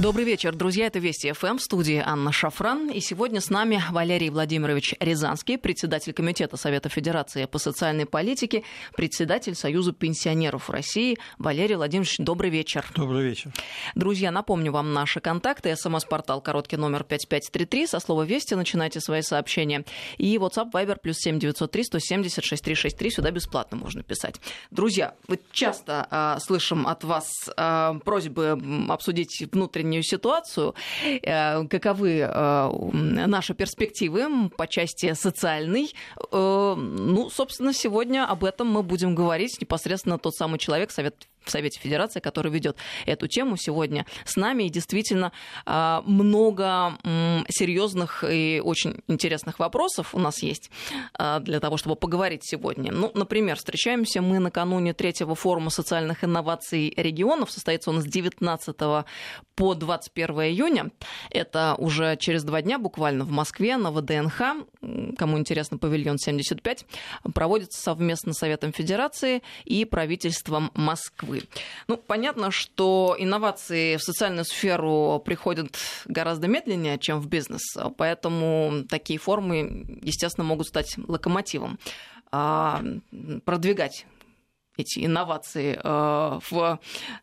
Добрый вечер, друзья. Это Вести ФМ в студии Анна Шафран. И сегодня с нами Валерий Владимирович Рязанский, председатель Комитета Совета Федерации по социальной политике, председатель Союза пенсионеров России. Валерий Владимирович, добрый вечер. Добрый вечер. Друзья, напомню вам наши контакты. СМС-портал короткий номер 5533. Со слова «Вести» начинайте свои сообщения. И WhatsApp Viber плюс 7903 170 6363. Сюда бесплатно можно писать. Друзья, мы часто э, слышим от вас э, просьбы обсудить внутренние внутреннюю ситуацию, э, каковы э, наши перспективы по части социальной. Э, ну, собственно, сегодня об этом мы будем говорить непосредственно тот самый человек, Совет в Совете Федерации, который ведет эту тему сегодня с нами. И действительно а, много серьезных и очень интересных вопросов у нас есть а, для того, чтобы поговорить сегодня. Ну, например, встречаемся мы накануне третьего форума социальных инноваций регионов. Состоится он с 19 по 21 июня. Это уже через два дня буквально в Москве на ВДНХ. Кому интересно, павильон 75 проводится совместно с Советом Федерации и правительством Москвы. Москвы. Ну, понятно, что инновации в социальную сферу приходят гораздо медленнее, чем в бизнес, поэтому такие формы, естественно, могут стать локомотивом а, продвигать эти инновации э, в,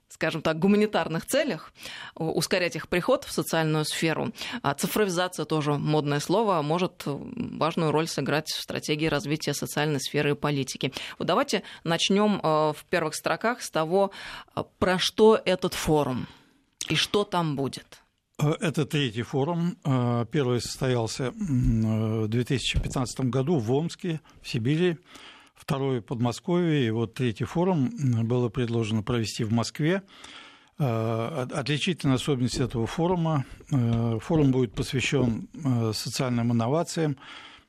скажем так, гуманитарных целях, ускорять их приход в социальную сферу. А цифровизация тоже модное слово, может важную роль сыграть в стратегии развития социальной сферы и политики. Вот давайте начнем э, в первых строках с того, э, про что этот форум и что там будет. Это третий форум. Первый состоялся в 2015 году в Омске, в Сибири второй Подмосковье, и вот третий форум было предложено провести в Москве. Э, отличительная особенность этого форума. Э, форум будет посвящен э, социальным инновациям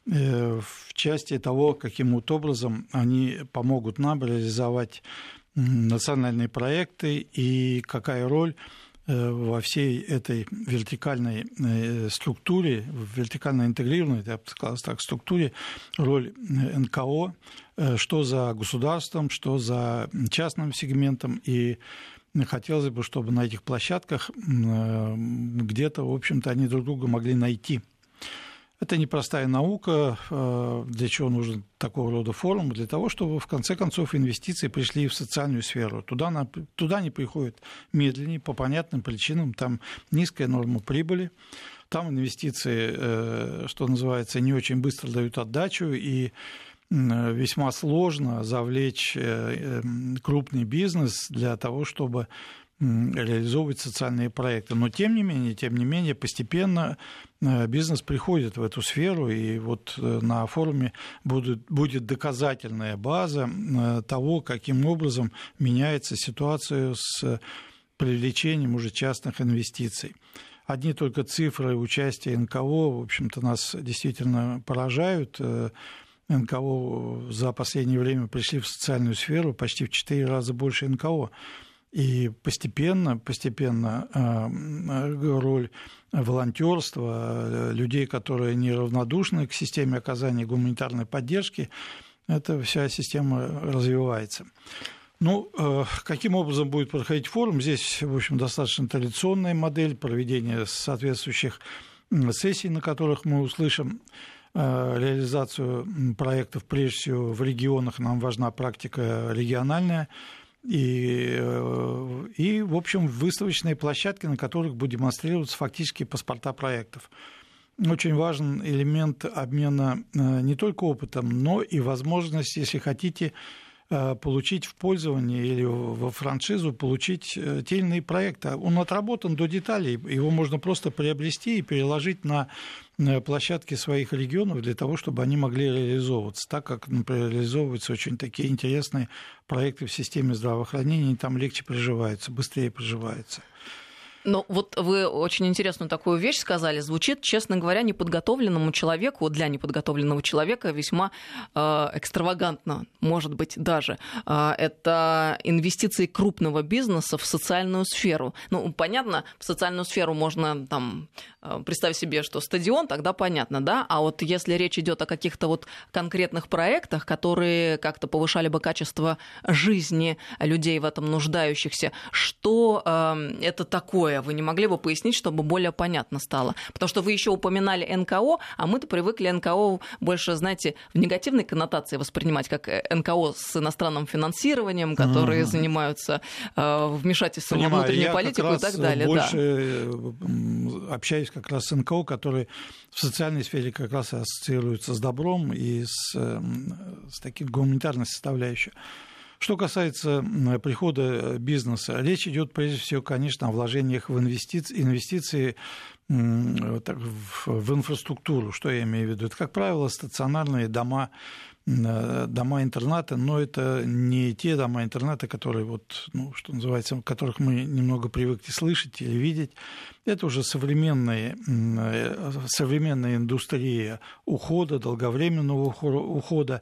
в части того, каким вот образом они помогут нам реализовать национальные проекты и какая роль во всей этой вертикальной структуре, в вертикально интегрированной, я бы сказал так, структуре, роль НКО Э, что за государством, что за частным сегментом. И хотелось бы, чтобы на этих площадках э, где-то, в общем-то, они друг друга могли найти. Это непростая наука, э, для чего нужен такого рода форум, для того, чтобы в конце концов инвестиции пришли в социальную сферу. Туда, на, туда они приходят медленнее, по понятным причинам, там низкая норма прибыли, там инвестиции, что называется, не очень быстро дают отдачу, и весьма сложно завлечь э, крупный бизнес для того, чтобы реализовывать социальные проекты. Но тем не менее, тем не менее, постепенно э, бизнес приходит в эту сферу, и вот э, на форуме будет, будет доказательная база того, каким образом меняется ситуация с привлечением уже частных инвестиций. Одни только цифры участия НКО, в общем-то, нас действительно поражают. НКО за последнее время пришли в социальную сферу почти в четыре раза больше НКО. И постепенно, постепенно э, роль волонтерства, людей, которые неравнодушны к системе оказания гуманитарной поддержки, эта вся система развивается. Ну, э, каким образом будет проходить форум? Здесь, в общем, достаточно традиционная модель проведения соответствующих сессий, на которых мы услышим Э, реализацию проектов, прежде всего, в регионах нам важна практика региональная, и, э, и, в общем, выставочные площадки, на которых будут демонстрироваться фактически паспорта проектов. Очень важен элемент обмена э, не только опытом, но и возможность, если хотите, получить в пользование или во франшизу получить э, те или иные проекты. Он отработан до деталей, его можно просто приобрести и переложить на площадки своих регионов для того, чтобы они могли реализовываться, так как, например, реализовываются очень такие интересные проекты в системе здравоохранения, и там легче приживаются, быстрее приживаются. Ну, вот вы очень интересную такую вещь сказали. Звучит, честно говоря, неподготовленному человеку, для неподготовленного человека весьма э, экстравагантно, может быть, даже. Э, это инвестиции крупного бизнеса в социальную сферу. Ну, понятно, в социальную сферу можно там э, представить себе, что стадион, тогда понятно, да? А вот если речь идет о каких-то вот конкретных проектах, которые как-то повышали бы качество жизни людей в этом нуждающихся, что э, это такое? Вы не могли бы пояснить, чтобы более понятно стало? Потому что вы еще упоминали НКО, а мы-то привыкли НКО больше, знаете, в негативной коннотации воспринимать, как э, НКО с иностранным финансированием, которые mm-hmm. занимаются э, вмешательством Понимаю, во внутреннюю политику и так далее. Больше да. общаюсь как раз с НКО, которые в социальной сфере как раз ассоциируются с добром и с, с таким гуманитарной составляющей. Что касается прихода э, бизнеса, речь идет прежде всего, конечно, о вложениях в инвестиции, инвестиции в инфраструктуру. Что я имею в виду? Это, как правило, стационарные дома Э, дома-интернаты, но это не те дома-интернаты, которые, вот, ну, что называется, которых мы немного привыкли слышать или видеть. Это уже современные, э, современная индустрия ухода, долговременного ухода,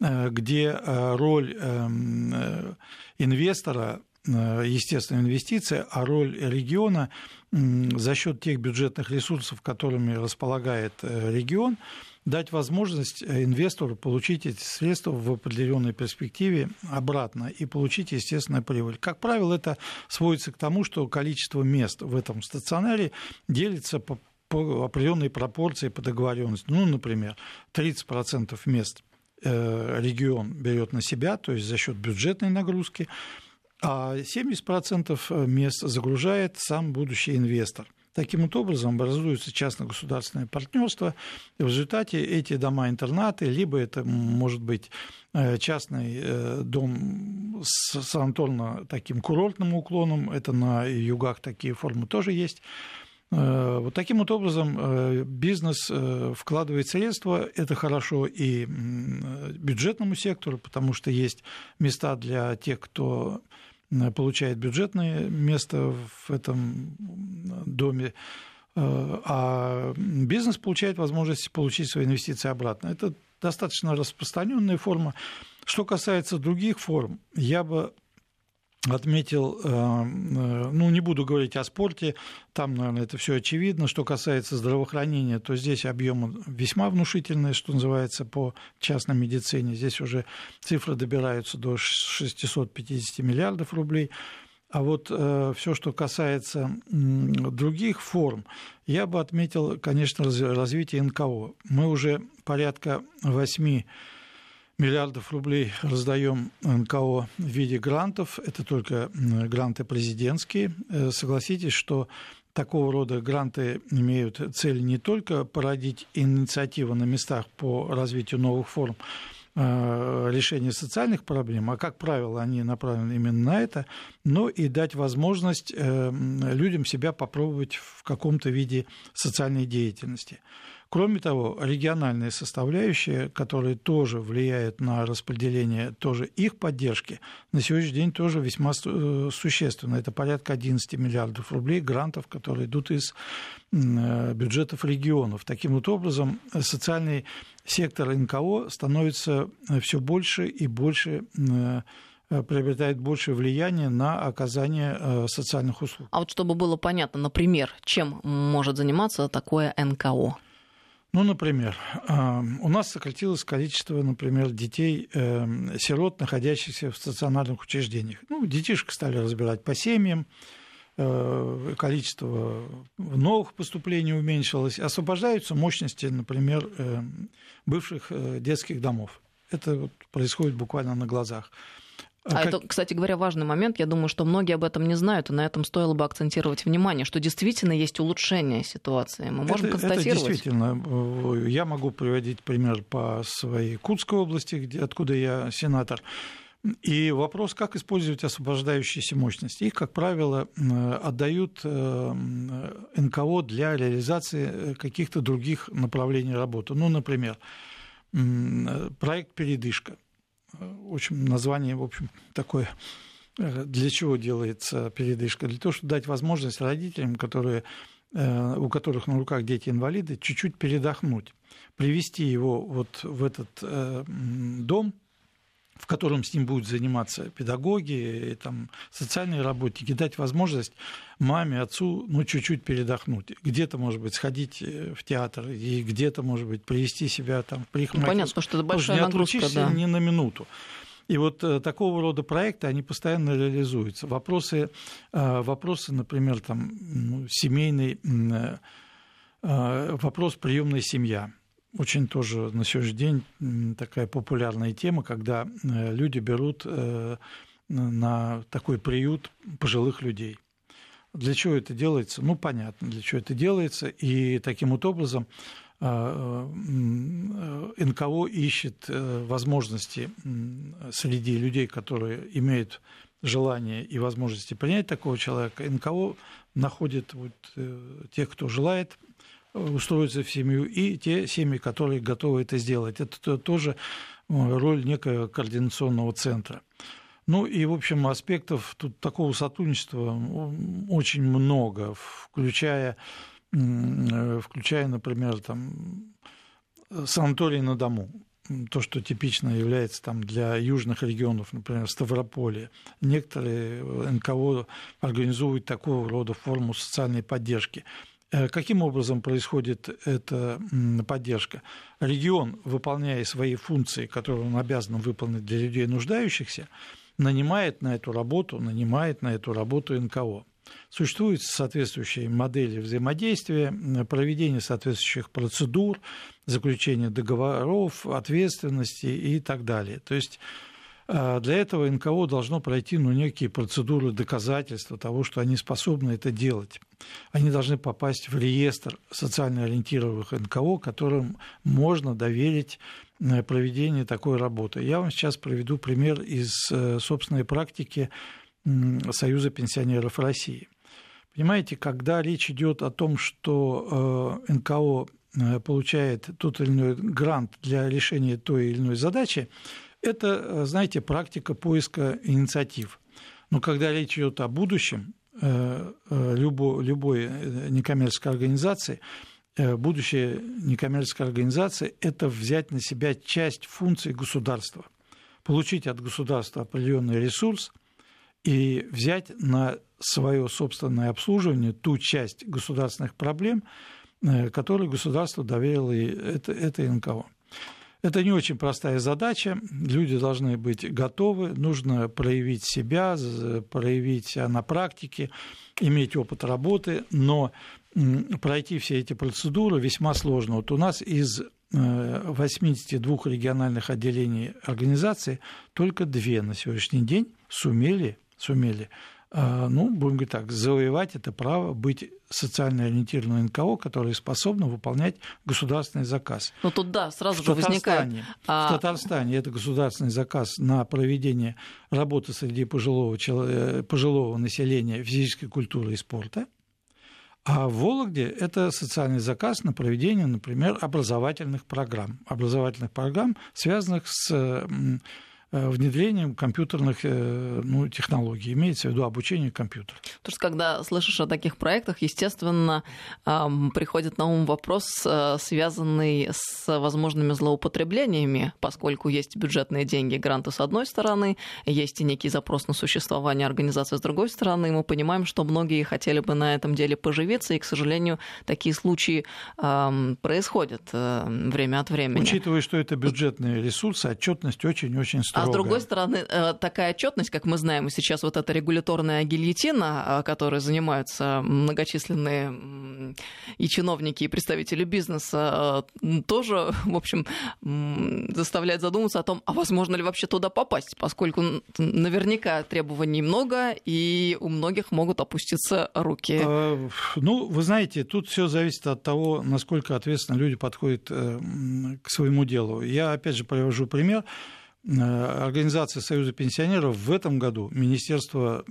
э, где роль эм, инвестора естественно, инвестиция, а роль региона за счет тех бюджетных ресурсов, которыми располагает регион, дать возможность э, инвестору получить эти средства в определенной перспективе обратно и получить, естественно, прибыль. Как правило, это сводится к тому, что количество мест в этом стационаре делится по, по определенной пропорции по договоренности. Ну, например, 30% мест э, регион берет на себя, то есть за счет бюджетной нагрузки, а 70% мест загружает сам будущий инвестор. Таким вот образом образуется частно-государственное партнерство, и в результате эти дома-интернаты, либо это может быть э, частный э, дом с санаторно таким курортным уклоном, это на югах такие формы тоже есть, э, вот таким вот образом бизнес вкладывает средства, это хорошо и бюджетному сектору, потому что есть места для тех, кто получает бюджетное место в этом доме, э, а бизнес получает возможность получить свои инвестиции обратно. Это достаточно распространенная форма. Что касается других форм, я бы отметил, э, э, ну, не буду говорить о спорте, там, наверное, это все очевидно. Что касается здравоохранения, то здесь объемы весьма внушительные, что называется, по частной медицине. Здесь уже цифры добираются до 650 миллиардов рублей. А вот э, все, что касается других форм, я бы отметил, конечно, развитие НКО. Мы уже порядка 8 миллиардов рублей раздаем НКО в виде грантов. Это только гранты президентские. Э, согласитесь, что такого рода гранты имеют цель не только породить инициативы на местах по развитию новых форм э, решения социальных проблем, а, как правило, они направлены именно на это, но и дать возможность э, людям себя попробовать в каком-то виде социальной деятельности. Кроме того, региональная составляющая, которая тоже влияет на распределение тоже их поддержки, на сегодняшний день тоже весьма э, существенно. Это порядка 11 миллиардов рублей грантов, которые идут из э, бюджетов регионов. Таким вот образом, социальный сектор НКО становится все больше и больше э, приобретает больше влияния на оказание социальных услуг. А вот чтобы было понятно, например, чем может заниматься такое НКО? Ну, например, у нас сократилось количество, например, детей-сирот, эм, находящихся в стационарных учреждениях. Ну, детишек стали разбирать по семьям, э, количество новых поступлений уменьшилось, освобождаются мощности, например, эм, бывших э, детских домов. Это происходит буквально на глазах. А, а как... это, кстати говоря, важный момент. Я думаю, что многие об этом не знают, и на этом стоило бы акцентировать внимание, что действительно есть улучшение ситуации. Мы можем это, констатировать. Это действительно. Я могу приводить пример по своей Курской области, где, откуда я сенатор. И вопрос, как использовать освобождающиеся мощности. Их, как правило, отдают э, НКО для реализации каких-то других направлений работы. Ну, например, проект «Передышка» очень название, в общем, такое Для чего делается передышка? Для того, чтобы дать возможность родителям, которые, у которых на руках дети-инвалиды, чуть-чуть передохнуть, привести его вот в этот дом, в котором с ним будут заниматься педагоги, и, там, социальные работники, дать возможность маме, отцу ну, чуть-чуть передохнуть. Где-то, может быть, сходить э, в театр, и где-то, может быть, привести себя там в парикмахерскую. Ну, понятно, что это большая не нагрузка, да. ни на минуту. И вот э, такого рода проекты, они постоянно реализуются. Вопросы, э, вопросы например, там, ну, семейный, э, э вопрос приемная семья – очень тоже на сегодняшний день такая популярная тема, когда э, люди берут э, на такой приют пожилых людей. Для чего это делается? Ну, понятно, для чего это делается. И таким вот образом э, НКО ищет возможности среди людей, которые имеют желание и возможности принять такого человека. НКО находит вот тех, кто желает устроиться в семью, и те семьи, которые готовы это сделать. Это тоже э, роль некого координационного центра. Ну и, в общем, аспектов тут такого сотрудничества очень много, включая, э, включая например, там, санаторий на дому то, что типично является там для южных регионов, например, Ставрополье. Некоторые НКО организуют такого рода форму социальной поддержки. Э, каким образом происходит эта поддержка? Регион, выполняя свои функции, которые он обязан выполнить для людей нуждающихся, нанимает на эту работу, нанимает на эту работу НКО. Существуют соответствующие модели взаимодействия, проведение соответствующих процедур, заключение договоров, ответственности и так далее. То есть для этого НКО должно пройти ну, некие процедуры доказательства того, что они способны это делать. Они должны попасть в реестр социально ориентированных НКО, которым можно доверить э, проведение такой работы. Я вам сейчас приведу пример из э, собственной практики Союза пенсионеров России. Понимаете, когда речь идет о том, что э, НКО получает тот или иной грант для решения той или иной задачи, это, э, знаете, практика поиска инициатив. Но когда речь идет о будущем э, э, любой, любой некоммерческой организации, будущее некоммерческой организации – это взять на себя часть функций государства, получить от государства определенный ресурс и взять на свое собственное обслуживание ту часть государственных проблем, которые государство доверило это, это НКО. Это не очень простая задача. Люди должны быть готовы, нужно проявить себя, проявить на практике, иметь опыт работы, но пройти все эти процедуры весьма сложно. Вот у нас из 82 э, региональных отделений организации только две на сегодняшний день сумели, сумели ну, будем говорить так, завоевать это право быть социально ориентированным НКО, которые способны выполнять государственный заказ. Ну тут да, сразу в же возникает. А... В Татарстане это государственный заказ на проведение работы среди пожилого, э, пожилого населения физической культуры и спорта. А в Вологде это социальный заказ на проведение, например, образовательных программ. Образовательных программ, связанных с внедрением компьютерных э, ну, технологий, имеется в виду обучение компьютеру. Потому что когда слышишь о таких проектах, естественно, приходит на ум вопрос, э, связанный с возможными злоупотреблениями, поскольку есть бюджетные деньги, гранты с одной стороны, есть и некий запрос на существование организации с другой стороны. Мы понимаем, что многие хотели бы на этом деле поживиться, и, к сожалению, такие случаи происходят время от времени. Учитывая, что это бюджетные ресурсы, отчетность очень-очень строгая. А с другой стороны, э, такая отчетность, как мы знаем, сейчас вот эта регуляторная гильотина, которой занимаются многочисленные и чиновники, и представители бизнеса, э, тоже, в общем, заставляет задуматься о том, а возможно ли вообще туда попасть, поскольку наверняка требований много, и у многих могут опуститься руки. А, ну, вы знаете, тут все зависит от того, насколько ответственно люди подходят э, к своему делу. Я, опять же, привожу пример. Э, Организация Союза пенсионеров в этом году Министерство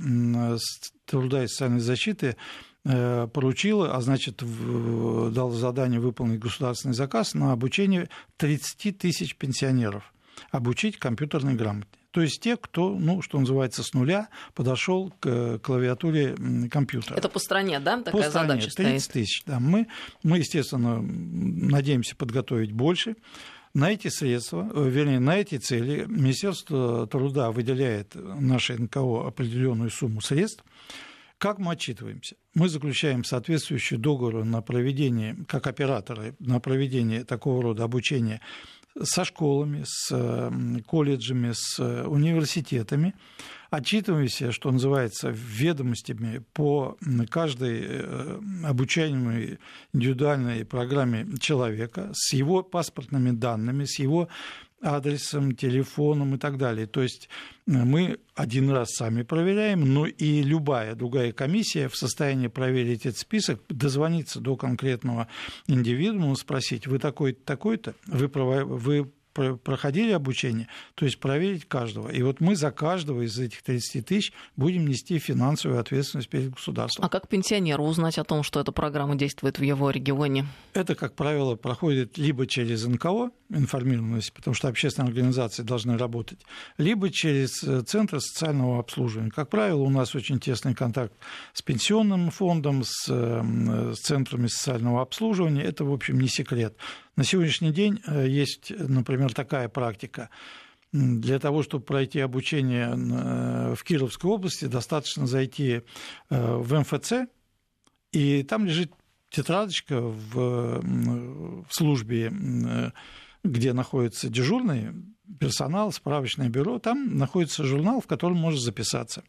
труда и социальной защиты э, поручило, а значит, дало задание выполнить государственный заказ на обучение 30 тысяч пенсионеров, обучить компьютерной грамоте. То есть те, кто, ну, что называется, с нуля подошел к клавиатуре компьютера. Это по стране, да, такая по стране, задача 30 стоит? тысяч, да. Мы, мы, естественно, надеемся подготовить больше. На эти средства, э, вернее, на эти цели Министерство труда выделяет нашей НКО определенную сумму средств. Как мы отчитываемся? Мы заключаем соответствующие договоры на проведение, как операторы, на проведение такого рода обучения со школами, с колледжами, с университетами, отчитываемся, что называется, ведомостями по каждой э, обучаемой индивидуальной программе человека, с его паспортными данными, с его адресом, телефоном и так далее. То есть э, мы один раз сами проверяем, но и любая другая комиссия в состоянии проверить этот список, дозвониться до конкретного индивидуума, спросить, вы такой-то, такой-то, вы, вы проходили обучение, то есть проверить каждого. И вот мы за каждого из этих 30 тысяч будем нести финансовую ответственность перед государством. А как пенсионеру узнать о том, что эта программа действует в его регионе? Это, как правило, проходит либо через НКО, информированность, потому что общественные организации должны работать, либо через э, Центр социального обслуживания. Как правило, у нас очень тесный контакт с пенсионным фондом, с, э, с центрами социального обслуживания. Это, в общем, не секрет. На сегодняшний день э, есть, например, такая практика. Для того, чтобы пройти обучение э, в Кировской области, достаточно зайти э, в МФЦ, и там лежит тетрадочка в, в службе, где находится дежурный персонал, справочное бюро, там находится журнал, в котором можно записаться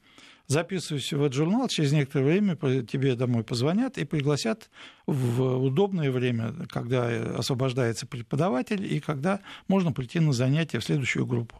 записываешься в этот журнал, через некоторое время тебе домой позвонят и пригласят в удобное время, когда освобождается преподаватель и когда можно прийти на занятия в следующую группу.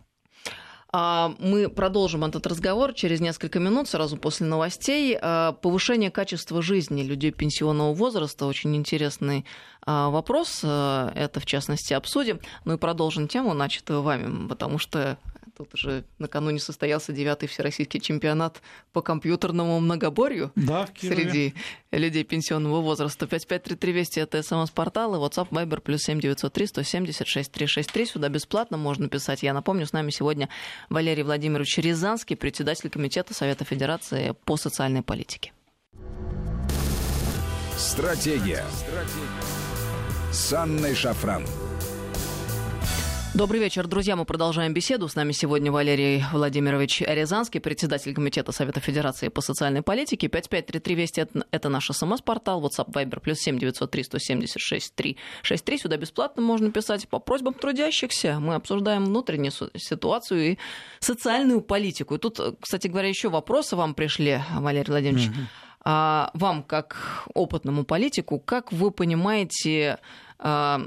А, мы продолжим этот разговор через несколько минут, сразу после новостей. А, повышение качества жизни людей пенсионного возраста – очень интересный а, вопрос. Это, в частности, обсудим. Ну и продолжим тему, начатую вами, потому что Тут уже накануне состоялся девятый всероссийский чемпионат по компьютерному многоборью да, среди людей пенсионного возраста. 5533 Вести это смс-портал и WhatsApp Viber плюс 7903 176 363. Сюда бесплатно можно писать. Я напомню, с нами сегодня Валерий Владимирович Рязанский, председатель Комитета Совета Федерации по социальной политике. Стратегия. Стратегия. С Анной Шафран. Добрый вечер, друзья. Мы продолжаем беседу. С нами сегодня Валерий Владимирович Рязанский, председатель Комитета Совета Федерации по социальной политике. 5533 Вести – это наш СМС-портал. WhatsApp Viber плюс 7903 176 363. Сюда бесплатно можно писать по просьбам трудящихся. Мы обсуждаем внутреннюю ситуацию и социальную политику. И тут, кстати говоря, еще вопросы вам пришли, Валерий Владимирович. Угу. А вам, как опытному политику, как вы понимаете а,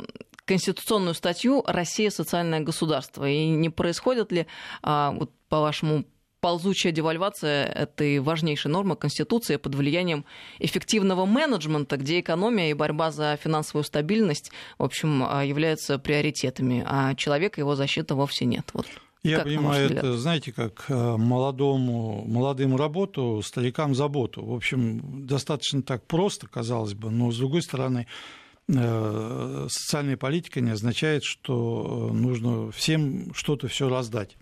конституционную статью «Россия – социальное государство». И не происходит ли, а, вот, по-вашему, ползучая девальвация этой важнейшей нормы Конституции под влиянием эффективного менеджмента, где экономия и борьба за финансовую стабильность, в общем, а, являются приоритетами, а человека его защита вовсе нет. Вот. Я как, понимаю, это, знаете, как а, молодому, молодым работу, старикам заботу. В общем, достаточно так просто, казалось бы, но, с другой стороны, Э, социальная политика не означает, что нужно всем что-то все раздать.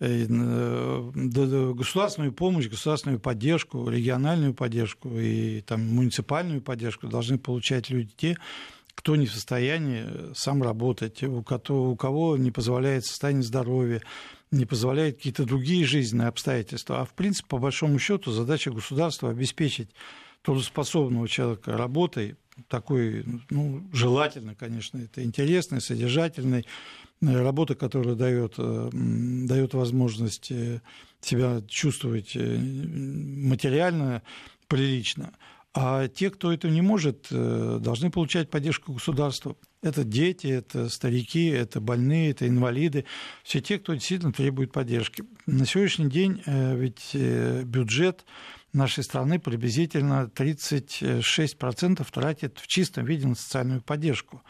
Э, государственную помощь, государственную поддержку, региональную поддержку и там, муниципальную поддержку должны получать люди те, кто не в состоянии сам работать, у кого не позволяет состояние здоровья, не позволяет какие-то другие жизненные обстоятельства. А в принципе, по большому счету, задача государства обеспечить трудоспособного человека работой, такой, ну, желательно, конечно, это интересный, содержательный, э, работа, которая дает, э, дает возможность э, себя чувствовать материально прилично. А те, кто это не может, должны получать поддержку государства. Это дети, это старики, это больные, это инвалиды, все те, кто действительно требует поддержки. На сегодняшний день ведь бюджет нашей страны приблизительно 36% тратит в чистом виде на социальную поддержку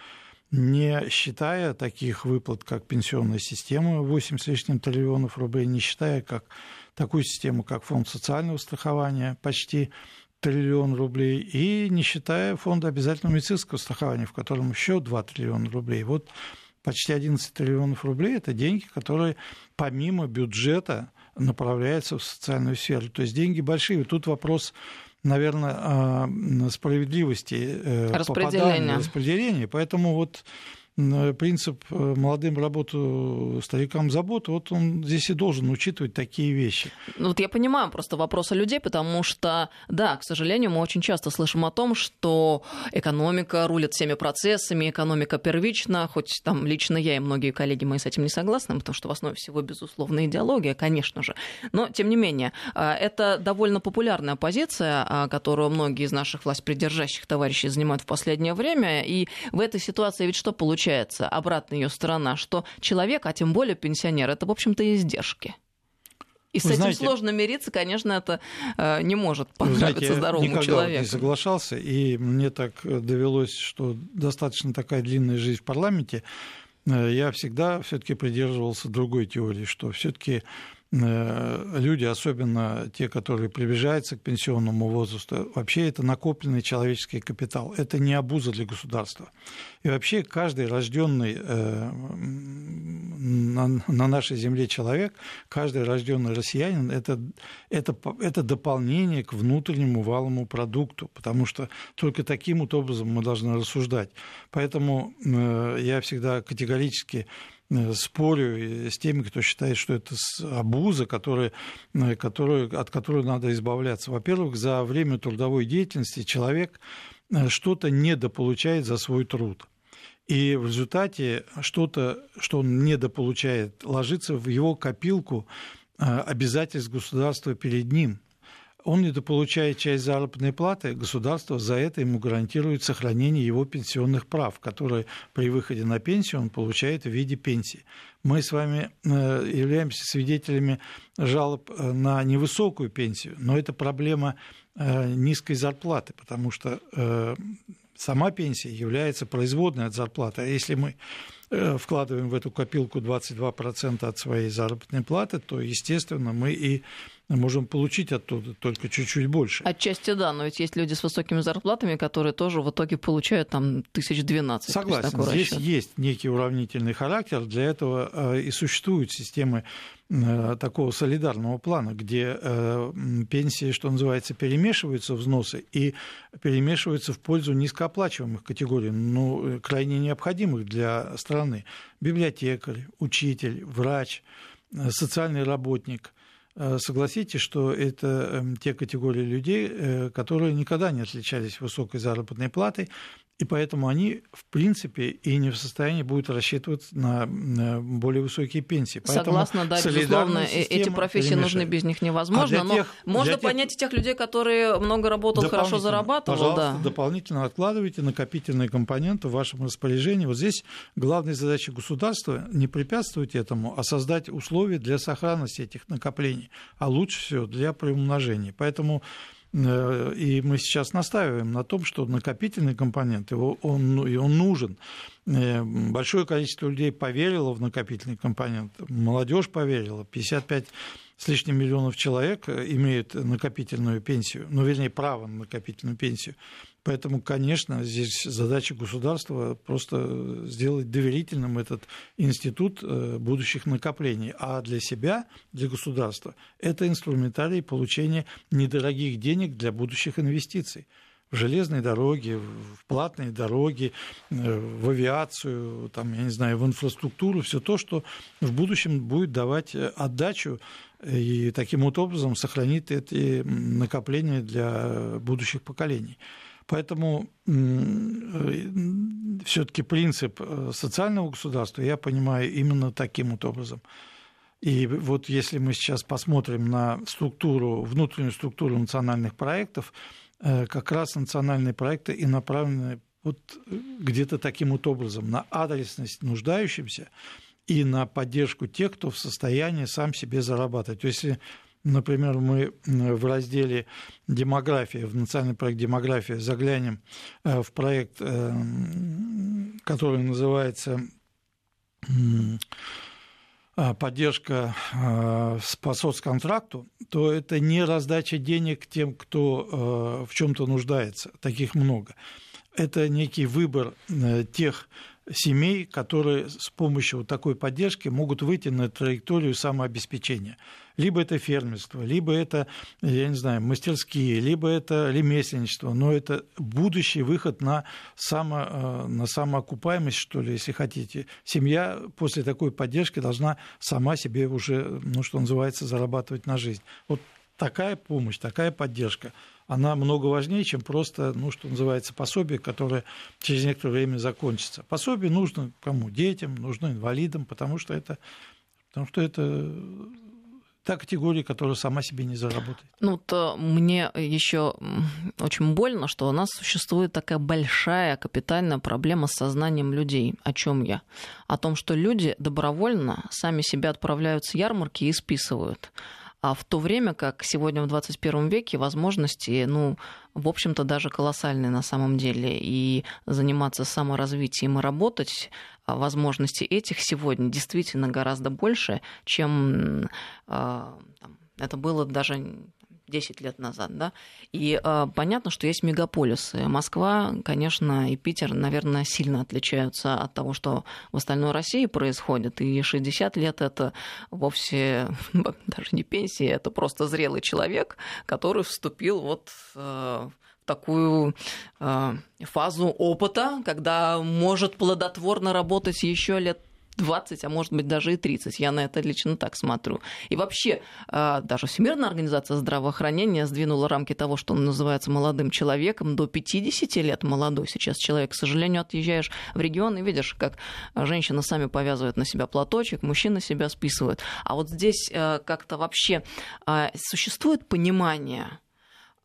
не считая таких выплат, как пенсионная система, 8 с лишним триллионов рублей, не считая как такую систему, как фонд социального страхования, почти триллион рублей, и не считая фонда обязательного медицинского страхования, в котором еще 2 триллиона рублей. Вот Почти 11 триллионов рублей – это деньги, которые помимо бюджета направляются в социальную сферу. То есть деньги большие. Тут вопрос наверное, справедливости распределения. распределения. Поэтому вот Э, принцип э, молодым работу, старикам заботу, вот он здесь и должен учитывать такие вещи. Ну, вот я понимаю просто вопросы людей, потому что, да, к сожалению, мы очень часто слышим о том, что экономика рулит всеми процессами, экономика первична, хоть там лично я и многие коллеги мы с этим не согласны, потому что в основе всего, безусловно, идеология, конечно же. Но, тем не менее, э, это довольно популярная позиция, которую многие из наших власть придержащих товарищей занимают в последнее время, и в этой ситуации ведь что получается? Получается обратная ее сторона, что человек, а тем более пенсионер, это, в общем-то, издержки. И с Вы этим знаете, сложно мириться, конечно, это э, не может понравиться знаете, здоровому никогда человеку. не соглашался, и мне так довелось, что достаточно такая длинная жизнь в парламенте, э, я всегда все-таки придерживался другой теории, что все-таки люди, особенно те, которые приближаются к пенсионному возрасту, вообще это накопленный человеческий капитал. Это не обуза для государства. И вообще каждый рожденный э, на, нашей земле человек, каждый рожденный россиянин это, это, это дополнение к внутреннему валовому продукту, потому что только таким вот образом мы должны рассуждать. Поэтому э, я всегда категорически Э, спорю с теми, кто считает, что это абуза, который, э, который, от которой надо избавляться. Во-первых, за время трудовой деятельности человек э, что-то недополучает за свой труд. И в результате что-то, что он недополучает, ложится в его копилку обязательств государства перед ним он недополучает часть заработной платы, государство за это ему гарантирует сохранение его пенсионных прав, которые при выходе на пенсию он получает в виде пенсии. Мы с вами э, являемся свидетелями жалоб э, на невысокую пенсию, но это проблема э, низкой зарплаты, потому что сама пенсия является производной от зарплаты. А если мы вкладываем в эту копилку 22% от своей заработной платы, то, естественно, мы и можем получить оттуда только чуть-чуть больше. Отчасти да, но ведь есть люди с высокими зарплатами, которые тоже в итоге получают там тысяч двенадцать. Согласен, здесь расчет. есть некий уравнительный характер, для этого э, и существуют системы э, такого солидарного плана, где э, пенсии, что называется, перемешиваются взносы и перемешиваются в пользу низкооплачиваемых категорий, ну, крайне необходимых для страны. Библиотекарь, учитель, врач, социальный работник – согласитесь, что это эм, те категории людей, э, которые никогда не отличались высокой заработной платой, и поэтому они, в принципе, и не в состоянии будут рассчитывать на более высокие пенсии. Поэтому Согласна, да, безусловно, э, эти профессии перемешает. нужны, без них невозможно. А но тех, можно тех... понять тех людей, которые много работал, хорошо зарабатывал. Пожалуйста, да. дополнительно откладывайте накопительные компоненты в вашем распоряжении. Вот здесь главная задача государства не препятствовать этому, а создать условия для сохранности этих накоплений, а лучше всего для приумножения. Поэтому и мы сейчас настаиваем на том, что накопительный компонент, его, он, ну, он нужен. Э, большое количество людей поверило в накопительный компонент, молодежь поверила, 55 с лишним миллионов человек имеют накопительную пенсию, ну, вернее, право на накопительную пенсию. Поэтому, конечно, здесь задача государства просто сделать доверительным этот институт э, будущих накоплений. А для себя, для государства, это инструментарий получения недорогих денег для будущих инвестиций в железные дороги, в платные дороги, э, в авиацию, там, я не знаю, в инфраструктуру, все то, что в будущем будет давать э, отдачу и таким вот образом сохранит эти накопления для будущих поколений. Поэтому э, все-таки принцип э, социального государства я понимаю именно таким вот образом. И вот если мы сейчас посмотрим на структуру, внутреннюю структуру национальных проектов, э, как раз национальные проекты и направлены вот где-то таким вот образом на адресность нуждающимся и на поддержку тех, кто в состоянии сам себе зарабатывать. То есть, Например, мы в разделе «Демография», в национальный проект «Демография» заглянем э, в проект, э, который называется э, поддержка по соцконтракту, то это не раздача денег тем, кто в чем-то нуждается. Таких много. Это некий выбор тех семей, которые с помощью вот такой поддержки могут выйти на траекторию самообеспечения. Либо это фермерство, либо это, я не знаю, мастерские, либо это ремесленничество, но это будущий выход на, само, э, на самоокупаемость, что ли, если хотите. Семья после такой поддержки должна сама себе уже, ну, что называется, зарабатывать на жизнь. Вот такая помощь, такая поддержка, она много важнее, чем просто, ну, что называется, пособие, которое через некоторое время закончится. Пособие нужно кому? Детям, нужно инвалидам, потому что это, потому что это та категория, которая сама себе не заработает. Ну, то мне еще очень больно, что у нас существует такая большая капитальная проблема с сознанием людей. О чем я? О том, что люди добровольно сами себя отправляют с ярмарки и списывают. А в то время как сегодня в 21 веке возможности, ну, в общем-то, даже колоссальные на самом деле. И заниматься саморазвитием и работать, а возможности этих сегодня действительно гораздо больше, чем а, это было даже 10 лет назад, да, и э, понятно, что есть мегаполисы. Москва, конечно, и Питер, наверное, сильно отличаются от того, что в остальной России происходит, и 60 лет это вовсе даже не пенсия, это просто зрелый человек, который вступил вот э, такую э, фазу опыта, когда может плодотворно работать еще лет 20, а может быть даже и 30. Я на это лично так смотрю. И вообще, а, даже Всемирная организация здравоохранения сдвинула рамки того, что называется молодым человеком, до 50 лет молодой сейчас человек. К сожалению, отъезжаешь в регион и видишь, как женщины сами повязывают на себя платочек, мужчины себя списывают. А вот здесь а, как-то вообще а, существует понимание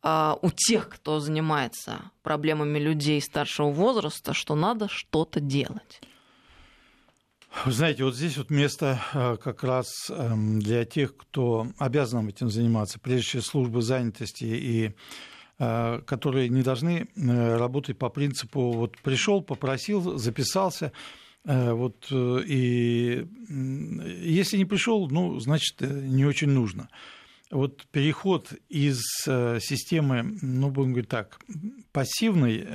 у тех, кто занимается проблемами людей старшего возраста, что надо что-то делать. Знаете, вот здесь вот место э, как раз эм, для тех, кто обязан этим заниматься, прежде всего службы занятости и э, которые не должны э, работать по принципу вот пришел, попросил, записался, вот и если не пришел, ну значит не очень нужно. Вот переход из системы, ну будем говорить так, пассивной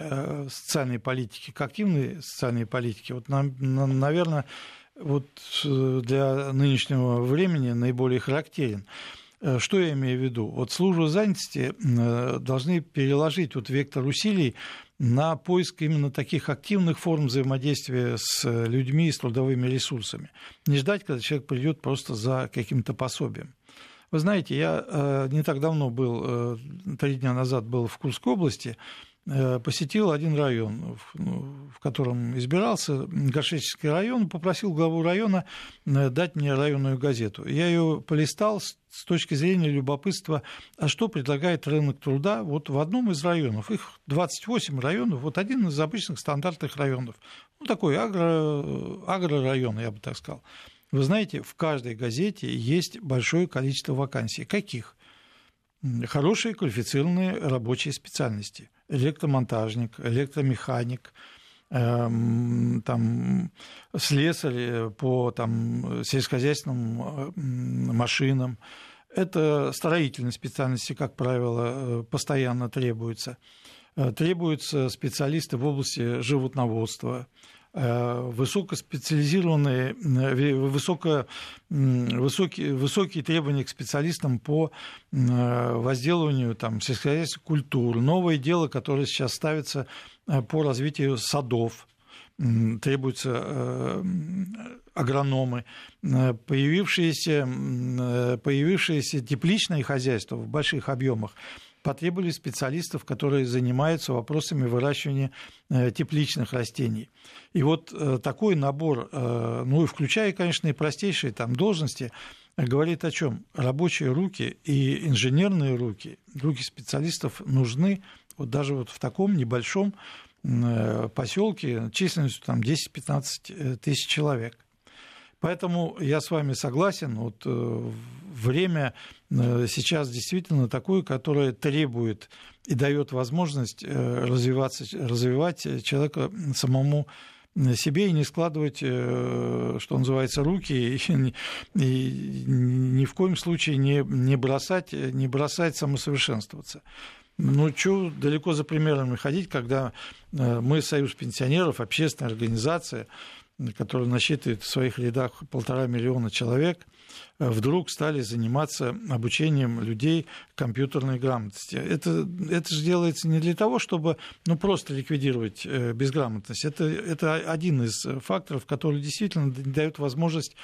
социальной политики к активной социальной политике, вот, наверное, вот э, для нынешнего времени наиболее характерен. Э, что я имею в виду? Вот службы занятости э, должны переложить вот вектор усилий на поиск именно таких активных форм взаимодействия с людьми и с трудовыми ресурсами. Не ждать, когда человек придет просто за каким-то пособием. Вы знаете, я не так давно был, три дня назад был в Курской области, Э, посетил один район, ну, в котором избирался, Горшеческий район, попросил главу района э, дать мне районную газету. Я ее полистал с точки зрения любопытства, а что предлагает рынок труда вот в одном из районов. Их 28 районов, вот один из обычных стандартных районов. Ну, такой агро, агрорайон, я бы так сказал. Вы знаете, в каждой газете есть большое количество вакансий. Каких? Хорошие квалифицированные рабочие специальности электромонтажник, электромеханик, эм, там, слесарь по там, сельскохозяйственным машинам. Это строительные специальности, как правило, э, постоянно требуются. Э, требуются специалисты в области животноводства, Э, высокоспециализированные, э, высоко, высокие, высокие требования к специалистам по э, возделыванию там, сельскохозяйственных культур, новое дело, которое сейчас ставится по развитию садов, требуются агрономы, появившиеся, появившиеся тепличные хозяйства в больших объемах потребовали специалистов, которые занимаются вопросами выращивания э, тепличных растений. И вот э, такой набор, э, ну и включая, конечно, и простейшие там должности, говорит о чем? Рабочие руки и инженерные руки, руки специалистов нужны вот даже вот в таком небольшом поселке численностью там 10-15 тысяч человек. Поэтому я с вами согласен. Вот э, время э, сейчас действительно такое, которое требует и дает возможность э, развиваться, развивать человека самому себе и не складывать, что называется, руки и, и ни в коем случае не, не, бросать, не бросать самосовершенствоваться. Ну, что далеко за примерами ходить, когда мы, Союз пенсионеров, общественная организация, которая насчитывает в своих рядах полтора миллиона человек, вдруг стали заниматься обучением людей компьютерной грамотности. Это, это же делается не для того, чтобы ну, просто ликвидировать э, безграмотность. Это, это один из факторов, который действительно дает возможность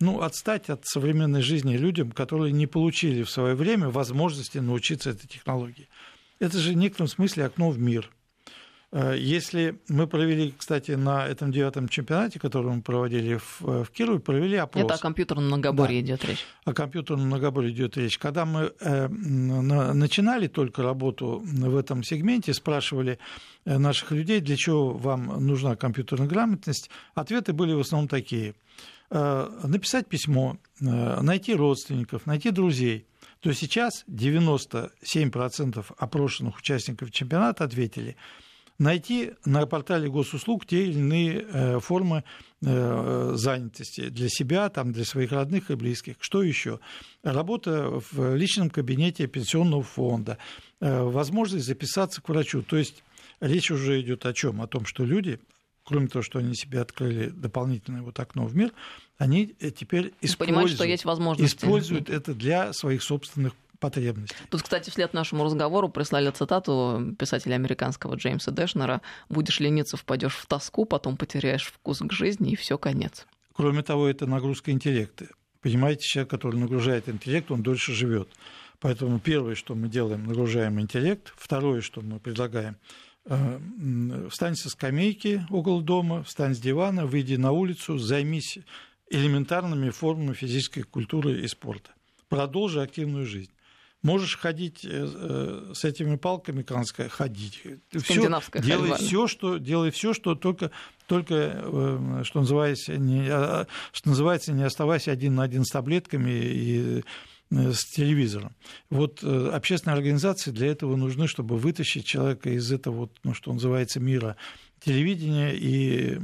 ну, отстать от современной жизни людям, которые не получили в свое время возможности научиться этой технологии. Это же в некотором смысле окно в мир – Э, если мы провели, кстати, на этом девятом чемпионате, который мы проводили в, в Кирове, провели опрос. Это о компьютерном многоборье да, идет речь. О компьютерном многоборье идет речь. Когда мы э, на, начинали только работу в этом сегменте, спрашивали э, наших людей, для чего вам нужна компьютерная грамотность, ответы были в основном такие. Э, написать письмо, э, найти родственников, найти друзей – то сейчас 97% опрошенных участников чемпионата ответили – найти на портале госуслуг те или иные э, формы э, занятости для себя, там, для своих родных и близких. Что еще? Работа в личном кабинете пенсионного фонда, э, возможность записаться к врачу. То есть речь уже идет о чем? О том, что люди кроме того, что они себе открыли дополнительное вот окно в мир, они теперь используют, Понимают, что есть возможности. используют это для своих собственных потребностей. Тут, кстати, вслед нашему разговору прислали цитату писателя американского Джеймса Дэшнера «Будешь лениться, впадешь в тоску, потом потеряешь вкус к жизни, и все конец». Кроме того, это нагрузка интеллекта. Понимаете, человек, который нагружает интеллект, он дольше живет. Поэтому первое, что мы делаем, нагружаем интеллект. Второе, что мы предлагаем, э, встань со скамейки около дома, встань с дивана, выйди на улицу, займись элементарными формами физической культуры и спорта. Продолжи активную жизнь. Можешь ходить э, э, с этими палками, канадская, ходить. Все, делай все, что, делай все, что только, только э, что, называется, не, а, что называется, не оставайся один на один с таблетками и с телевизором. Вот общественные организации для этого нужны, чтобы вытащить человека из этого, вот, ну, что называется, мира телевидения и,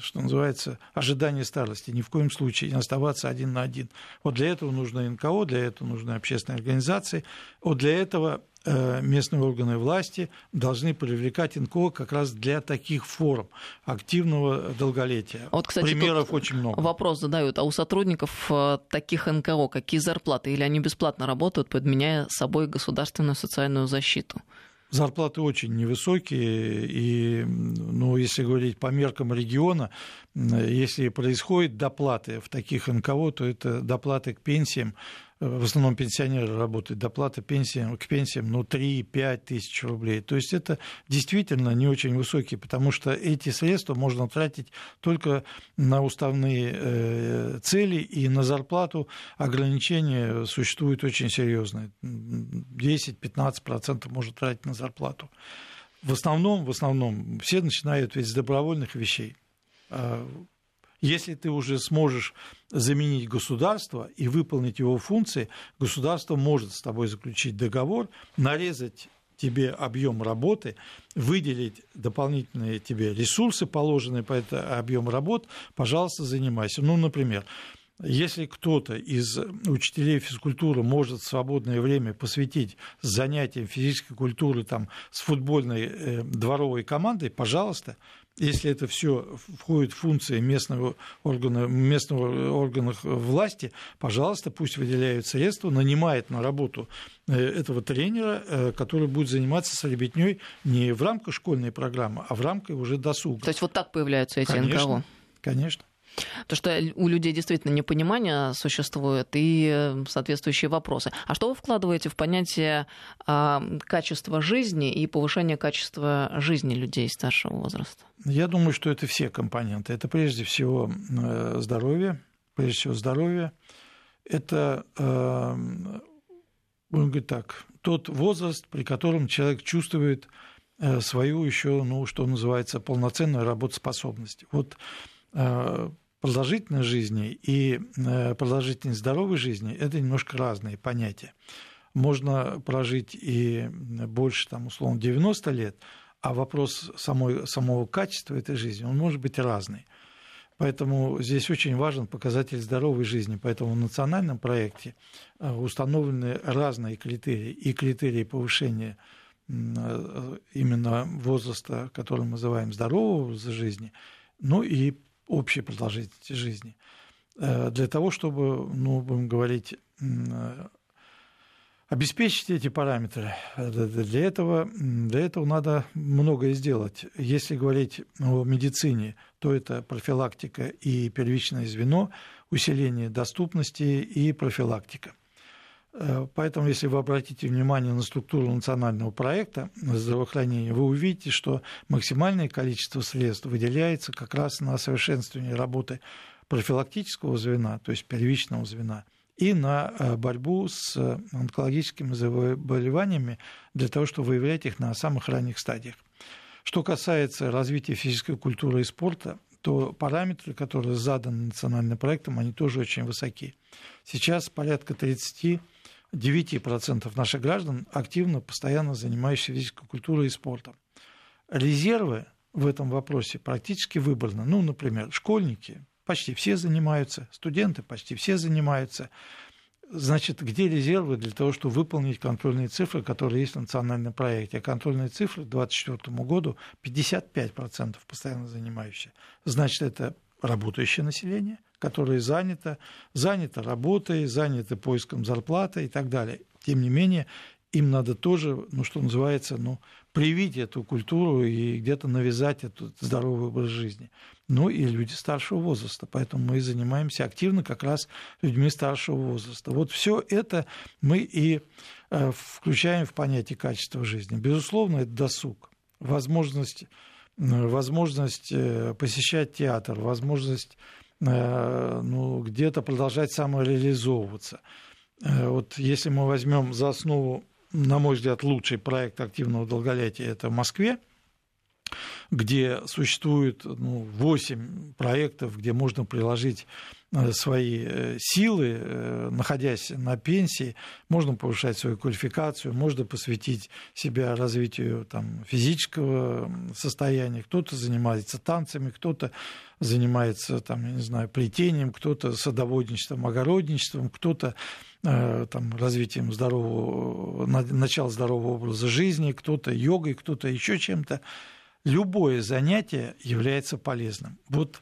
что называется, ожидание старости. Ни в коем случае не оставаться один на один. Вот для этого нужно НКО, для этого нужны общественные организации. Вот для этого э, местные органы власти должны привлекать НКО как раз для таких форм активного долголетия. Вот, кстати, Примеров очень много. Вопрос задают, а у сотрудников э, таких НКО какие зарплаты? Или они бесплатно работают, подменяя собой государственную социальную защиту? Зарплаты очень невысокие, и, ну, если говорить по меркам региона, если происходит доплаты в таких НКО, то это доплаты к пенсиям в основном пенсионеры работают, доплата пенсиям, к пенсиям ну, 3-5 тысяч рублей. То есть это действительно не очень высокие, потому что эти средства можно тратить только на уставные э, цели и на зарплату ограничения существуют очень серьезные. 10-15% можно тратить на зарплату. В основном, в основном все начинают ведь с добровольных вещей а если ты уже сможешь заменить государство и выполнить его функции, государство может с тобой заключить договор, нарезать тебе объем работы, выделить дополнительные тебе ресурсы, положенные по этому объему работ, пожалуйста, занимайся. Ну, например, если кто-то из учителей физкультуры может свободное время посвятить занятиям физической культуры там, с футбольной э, дворовой командой, пожалуйста, если это все входит в функции местного органа, местного органа власти, пожалуйста, пусть выделяют средства, нанимает на работу э, этого тренера, э, который будет заниматься с ребятней не в рамках школьной программы, а в рамках уже досуга. То есть вот так появляются эти конечно, НКО? Конечно. То, что у людей действительно непонимание существует и соответствующие вопросы. А что вы вкладываете в понятие э, качества жизни и повышения качества жизни людей старшего возраста? Я думаю, что это все компоненты. Это прежде всего э, здоровье, прежде всего здоровье. Это, э, будем говорить так, тот возраст, при котором человек чувствует э, свою еще, ну, что называется, полноценную работоспособность. Вот продолжительность жизни и э, продолжительность здоровой жизни – это немножко разные понятия. Можно прожить и больше, там, условно, 90 лет, а вопрос самой, самого качества этой жизни, он может быть разный. Поэтому здесь очень важен показатель здоровой жизни. Поэтому в национальном проекте э, установлены разные критерии. И критерии повышения именно возраста, который мы называем здорового возраста жизни, ну и общей продолжительности жизни. Для того, чтобы, ну, будем говорить, обеспечить эти параметры. Для этого, для этого надо многое сделать. Если говорить о медицине, то это профилактика и первичное звено, усиление доступности и профилактика. Э, поэтому, если вы обратите внимание на структуру национального проекта здравоохранения, вы увидите, что максимальное количество средств выделяется как раз на совершенствование работы профилактического звена, то есть первичного звена – и на э, борьбу с онкологическими заболеваниями для того, чтобы выявлять их на самых ранних стадиях. Что касается развития физической культуры и спорта, то параметры, которые заданы национальным проектом, они тоже очень высоки. Сейчас порядка 39% наших граждан активно, постоянно занимающиеся физической культурой и спортом. Резервы в этом вопросе практически выбраны. Ну, например, школьники, почти все занимаются, студенты почти все занимаются. Значит, где резервы для того, чтобы выполнить контрольные цифры, которые есть в национальном проекте? А контрольные цифры к 2024 году 55% постоянно занимающие. Значит, это работающее население, которое занято, занято работой, занято поиском зарплаты и так далее. Тем не менее, им надо тоже, ну, что называется, ну, привить эту культуру и где-то навязать этот здоровый образ жизни. Ну и люди старшего возраста, поэтому мы занимаемся активно как раз людьми старшего возраста. Вот все это мы и э, включаем в понятие качества жизни. Безусловно, это досуг, возможность, возможность э, посещать театр, возможность ну, где-то продолжать самореализовываться. Вот если мы возьмем за основу на мой взгляд, лучший проект активного долголетия это в Москве, где существует ну, 8 проектов, где можно приложить э, свои э, силы, э, находясь на пенсии, можно повышать свою квалификацию, можно посвятить себя развитию там, физического состояния, кто-то занимается танцами, кто-то занимается там, я не знаю, плетением, кто-то садоводничеством, огородничеством, кто-то Э, там, развитием здорового, начала здорового образа жизни, кто-то йогой, кто-то еще чем-то. Любое занятие является полезным. Вот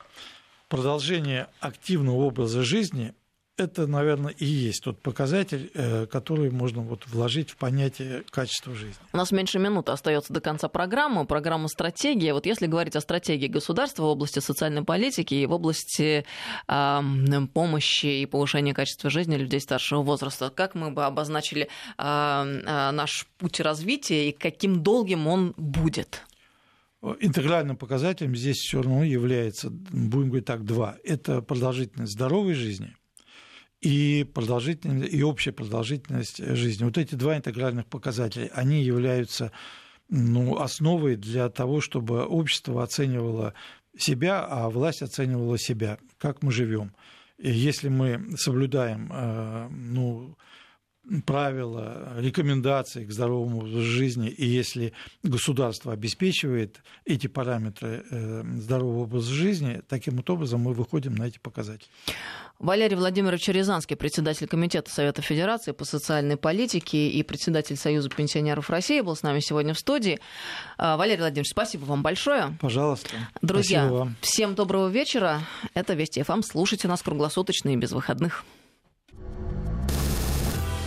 продолжение активного образа жизни это, наверное, и есть тот показатель, э, который можно вот вложить в понятие качества жизни. У нас меньше минуты остается до конца программы. Программа «Стратегия». Вот если говорить о стратегии государства в области социальной политики и в области э, помощи и повышения качества жизни людей старшего возраста, как мы бы обозначили э, наш путь развития и каким долгим он будет? Интегральным показателем здесь все равно является, будем говорить так, два. Это продолжительность здоровой жизни – и, продолжительность, и общая продолжительность жизни. Вот эти два интегральных показателя, они являются ну, основой для того, чтобы общество оценивало себя, а власть оценивала себя, как мы живем. Если мы соблюдаем э, ну, правила, рекомендации к здоровому образу жизни, и если государство обеспечивает эти параметры э, здорового образа жизни, таким вот образом мы выходим на эти показатели. Валерий Владимирович Рязанский, председатель Комитета Совета Федерации по социальной политике и председатель Союза пенсионеров России, был с нами сегодня в студии. А, Валерий Владимирович, спасибо вам большое. Пожалуйста. Друзья, всем доброго вечера. Это Вести ФМ. Слушайте нас круглосуточно и без выходных.